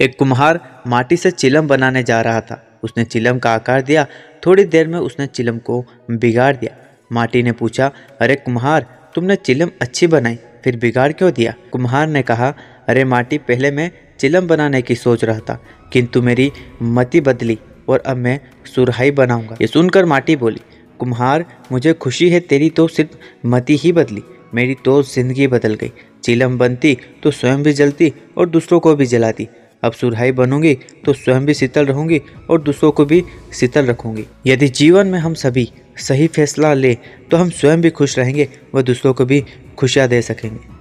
एक कुम्हार माटी से चिलम बनाने जा रहा था। उसने चिलम का आकार दिया, थोड़ी देर में उसने चिलम को बिगाड़ दिया। माटी ने पूछा, अरे कुम्हार, तुमने चिलम अच्छी बनाई, फिर बिगाड़ क्यों दिया? कुम्हार ने कहा, अरे माटी, पहले मैं चिलम बनाने की सोच रहा था, किंतु मेरी मति बदली और अब मैं सुरहाई बनाऊँगा। ये सुनकर माटी बोली, कुम्हार, मुझे खुशी है तेरी तो सिर्फ़ मति ही बदली, मेरी तो ज़िंदगी बदल गई। चिलम बनती तो स्वयं भी जलती और दूसरों को भी जलाती अब सुरहाई बनूँगी तो स्वयं भी शीतल रहूँगी और दूसरों को भी शीतल रखूँगी। यदि जीवन में हम सभी सही फैसला लें तो हम स्वयं भी खुश रहेंगे व दूसरों को भी खुशियाँ दे सकेंगे।